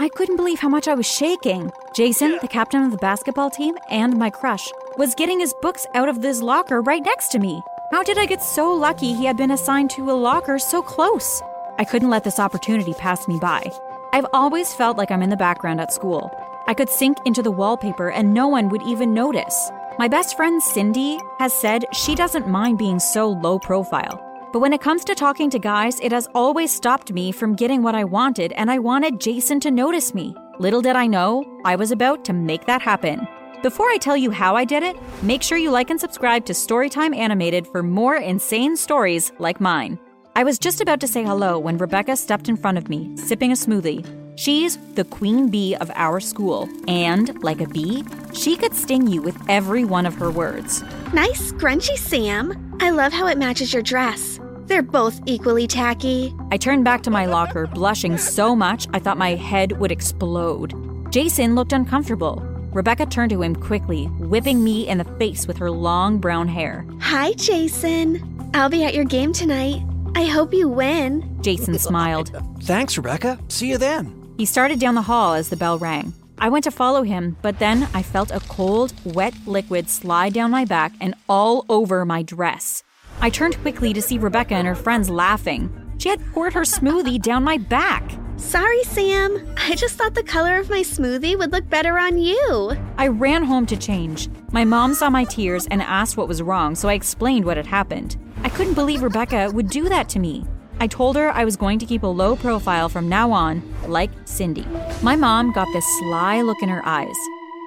I couldn't believe how much I was shaking. Jason, the captain of the basketball team, and my crush, was getting his books out of this locker right next to me. How did I get so lucky he had been assigned to a locker so close? I couldn't let this opportunity pass me by. I've always felt like I'm in the background at school. I could sink into the wallpaper and no one would even notice. My best friend Cindy has said she doesn't mind being so low profile. But when it comes to talking to guys, it has always stopped me from getting what I wanted, and I wanted Jason to notice me. Little did I know, I was about to make that happen. Before I tell you how I did it, make sure you like and subscribe to Storytime Animated for more insane stories like mine. I was just about to say hello when Rebecca stepped in front of me, sipping a smoothie. She's the queen bee of our school, and like a bee, she could sting you with every one of her words. Nice scrunchy, Sam. I love how it matches your dress. They're both equally tacky. I turned back to my locker, blushing so much I thought my head would explode. Jason looked uncomfortable. Rebecca turned to him quickly, whipping me in the face with her long brown hair. Hi, Jason. I'll be at your game tonight. I hope you win. Jason smiled. Thanks, Rebecca. See you then. He started down the hall as the bell rang. I went to follow him, but then I felt a cold, wet liquid slide down my back and all over my dress. I turned quickly to see Rebecca and her friends laughing. She had poured her smoothie down my back. Sorry, Sam. I just thought the color of my smoothie would look better on you. I ran home to change. My mom saw my tears and asked what was wrong, so I explained what had happened. I couldn't believe Rebecca would do that to me. I told her I was going to keep a low profile from now on, like Cindy. My mom got this sly look in her eyes.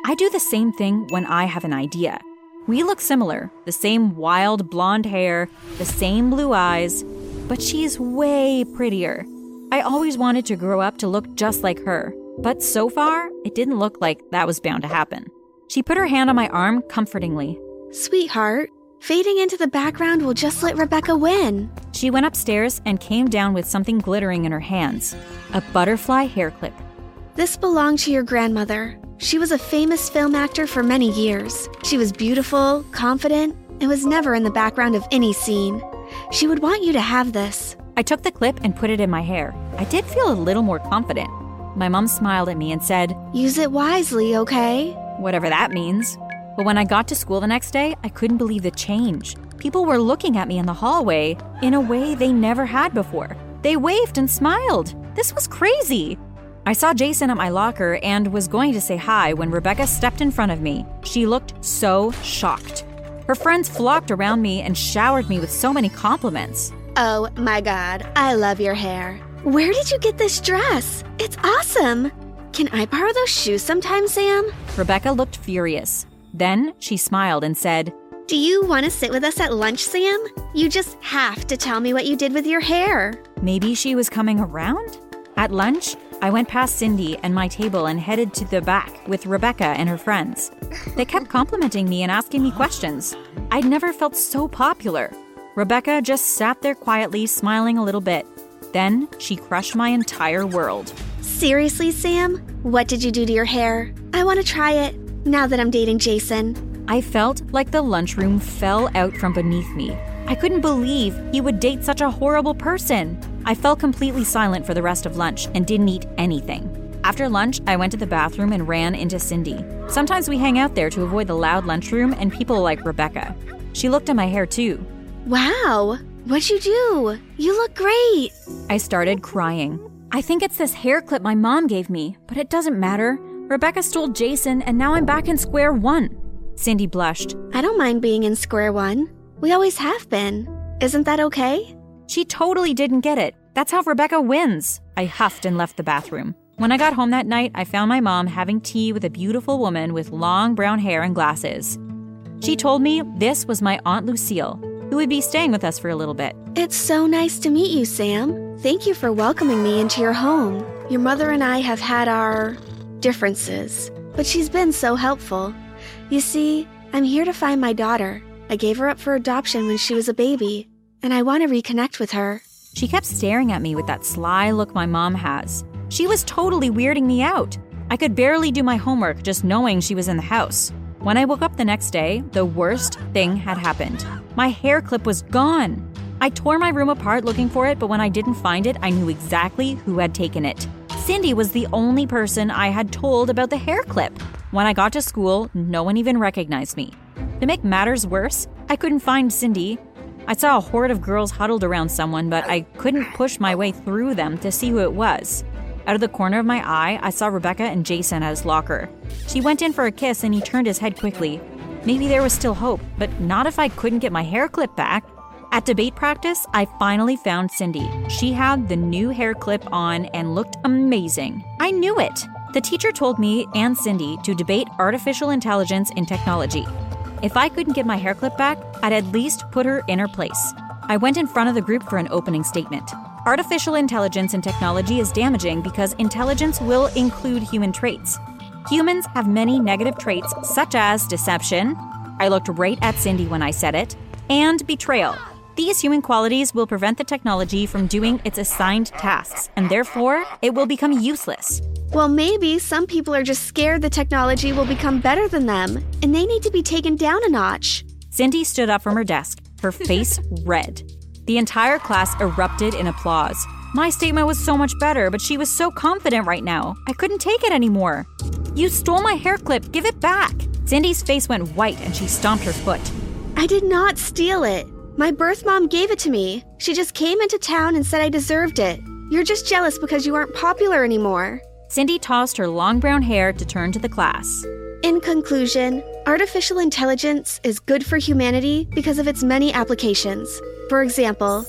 I do the same thing when I have an idea. We look similar the same wild blonde hair, the same blue eyes, but she's way prettier. I always wanted to grow up to look just like her, but so far, it didn't look like that was bound to happen. She put her hand on my arm comfortingly. Sweetheart, fading into the background will just let Rebecca win. She went upstairs and came down with something glittering in her hands a butterfly hair clip. This belonged to your grandmother. She was a famous film actor for many years. She was beautiful, confident, and was never in the background of any scene. She would want you to have this. I took the clip and put it in my hair. I did feel a little more confident. My mom smiled at me and said, Use it wisely, okay? Whatever that means. But when I got to school the next day, I couldn't believe the change. People were looking at me in the hallway in a way they never had before. They waved and smiled. This was crazy. I saw Jason at my locker and was going to say hi when Rebecca stepped in front of me. She looked so shocked. Her friends flocked around me and showered me with so many compliments. Oh my god, I love your hair. Where did you get this dress? It's awesome. Can I borrow those shoes sometime, Sam? Rebecca looked furious. Then she smiled and said, Do you want to sit with us at lunch, Sam? You just have to tell me what you did with your hair. Maybe she was coming around? At lunch, I went past Cindy and my table and headed to the back with Rebecca and her friends. They kept complimenting me and asking me questions. I'd never felt so popular. Rebecca just sat there quietly, smiling a little bit. Then she crushed my entire world. Seriously, Sam? What did you do to your hair? I want to try it now that I'm dating Jason. I felt like the lunchroom fell out from beneath me. I couldn't believe he would date such a horrible person. I fell completely silent for the rest of lunch and didn't eat anything. After lunch, I went to the bathroom and ran into Cindy. Sometimes we hang out there to avoid the loud lunchroom and people like Rebecca. She looked at my hair too. Wow, what'd you do? You look great. I started crying. I think it's this hair clip my mom gave me, but it doesn't matter. Rebecca stole Jason, and now I'm back in square one. Cindy blushed. I don't mind being in square one. We always have been. Isn't that okay? She totally didn't get it. That's how Rebecca wins. I huffed and left the bathroom. When I got home that night, I found my mom having tea with a beautiful woman with long brown hair and glasses. She told me this was my Aunt Lucille, who would be staying with us for a little bit. It's so nice to meet you, Sam. Thank you for welcoming me into your home. Your mother and I have had our differences, but she's been so helpful. You see, I'm here to find my daughter. I gave her up for adoption when she was a baby, and I want to reconnect with her. She kept staring at me with that sly look my mom has. She was totally weirding me out. I could barely do my homework just knowing she was in the house. When I woke up the next day, the worst thing had happened. My hair clip was gone. I tore my room apart looking for it, but when I didn't find it, I knew exactly who had taken it. Cindy was the only person I had told about the hair clip. When I got to school, no one even recognized me. To make matters worse, I couldn't find Cindy. I saw a horde of girls huddled around someone, but I couldn't push my way through them to see who it was. Out of the corner of my eye, I saw Rebecca and Jason at his locker. She went in for a kiss and he turned his head quickly. Maybe there was still hope, but not if I couldn't get my hair clip back. At debate practice, I finally found Cindy. She had the new hair clip on and looked amazing. I knew it. The teacher told me and Cindy to debate artificial intelligence in technology. If I couldn't get my hair clip back, I'd at least put her in her place. I went in front of the group for an opening statement. Artificial intelligence and technology is damaging because intelligence will include human traits. Humans have many negative traits, such as deception. I looked right at Cindy when I said it, and betrayal. These human qualities will prevent the technology from doing its assigned tasks, and therefore, it will become useless. Well, maybe some people are just scared the technology will become better than them, and they need to be taken down a notch. Cindy stood up from her desk, her face red. The entire class erupted in applause. My statement was so much better, but she was so confident right now. I couldn't take it anymore. You stole my hair clip, give it back. Cindy's face went white and she stomped her foot. I did not steal it. My birth mom gave it to me. She just came into town and said I deserved it. You're just jealous because you aren't popular anymore. Cindy tossed her long brown hair to turn to the class. In conclusion, artificial intelligence is good for humanity because of its many applications. For example,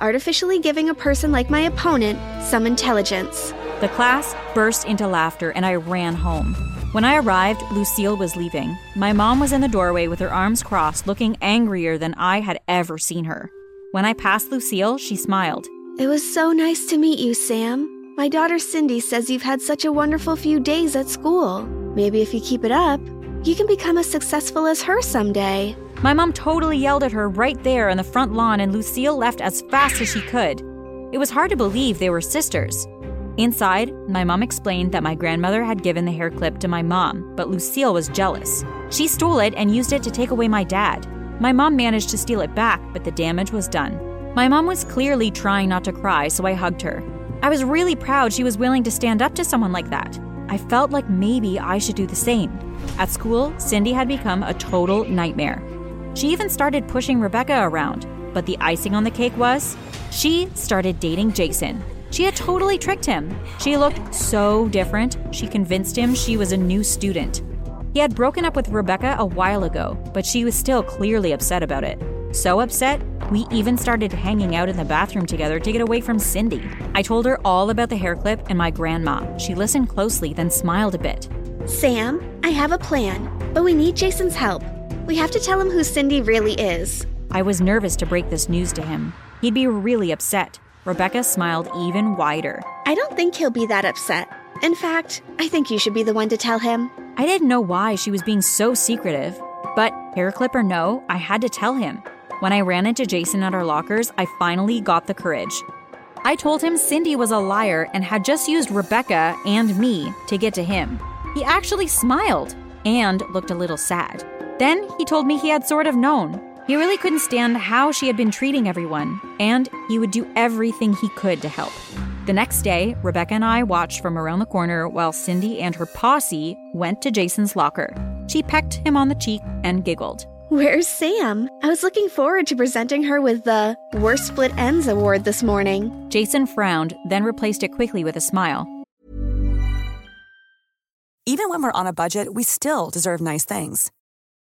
artificially giving a person like my opponent some intelligence. The class burst into laughter and I ran home. When I arrived, Lucille was leaving. My mom was in the doorway with her arms crossed, looking angrier than I had ever seen her. When I passed Lucille, she smiled. It was so nice to meet you, Sam. My daughter Cindy says you've had such a wonderful few days at school. Maybe if you keep it up, you can become as successful as her someday. My mom totally yelled at her right there on the front lawn, and Lucille left as fast as she could. It was hard to believe they were sisters. Inside, my mom explained that my grandmother had given the hair clip to my mom, but Lucille was jealous. She stole it and used it to take away my dad. My mom managed to steal it back, but the damage was done. My mom was clearly trying not to cry, so I hugged her. I was really proud she was willing to stand up to someone like that. I felt like maybe I should do the same. At school, Cindy had become a total nightmare. She even started pushing Rebecca around, but the icing on the cake was she started dating Jason. She had totally tricked him. She looked so different, she convinced him she was a new student. He had broken up with Rebecca a while ago, but she was still clearly upset about it. So upset, we even started hanging out in the bathroom together to get away from Cindy. I told her all about the hair clip and my grandma. She listened closely, then smiled a bit. Sam, I have a plan, but we need Jason's help. We have to tell him who Cindy really is. I was nervous to break this news to him. He'd be really upset. Rebecca smiled even wider. I don't think he'll be that upset. In fact, I think you should be the one to tell him. I didn't know why she was being so secretive, but hair clip or no, I had to tell him. When I ran into Jason at our lockers, I finally got the courage. I told him Cindy was a liar and had just used Rebecca and me to get to him. He actually smiled and looked a little sad. Then he told me he had sort of known. He really couldn't stand how she had been treating everyone, and he would do everything he could to help. The next day, Rebecca and I watched from around the corner while Cindy and her posse went to Jason's locker. She pecked him on the cheek and giggled. Where's Sam? I was looking forward to presenting her with the Worst Split Ends award this morning. Jason frowned, then replaced it quickly with a smile. Even when we're on a budget, we still deserve nice things.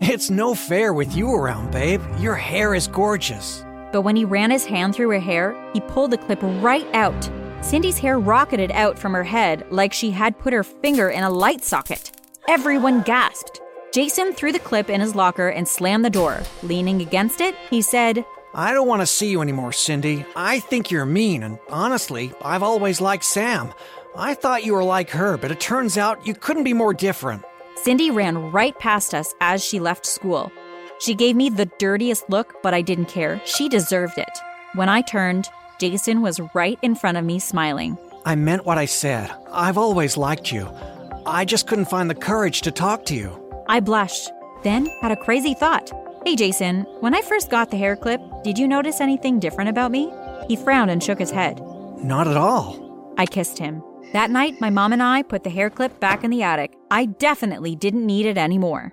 It's no fair with you around, babe. Your hair is gorgeous. But when he ran his hand through her hair, he pulled the clip right out. Cindy's hair rocketed out from her head like she had put her finger in a light socket. Everyone gasped. Jason threw the clip in his locker and slammed the door. Leaning against it, he said, I don't want to see you anymore, Cindy. I think you're mean, and honestly, I've always liked Sam. I thought you were like her, but it turns out you couldn't be more different. Cindy ran right past us as she left school. She gave me the dirtiest look, but I didn't care. She deserved it. When I turned, Jason was right in front of me, smiling. I meant what I said. I've always liked you. I just couldn't find the courage to talk to you. I blushed, then had a crazy thought. Hey, Jason, when I first got the hair clip, did you notice anything different about me? He frowned and shook his head. Not at all. I kissed him. That night, my mom and I put the hair clip back in the attic. I definitely didn't need it anymore.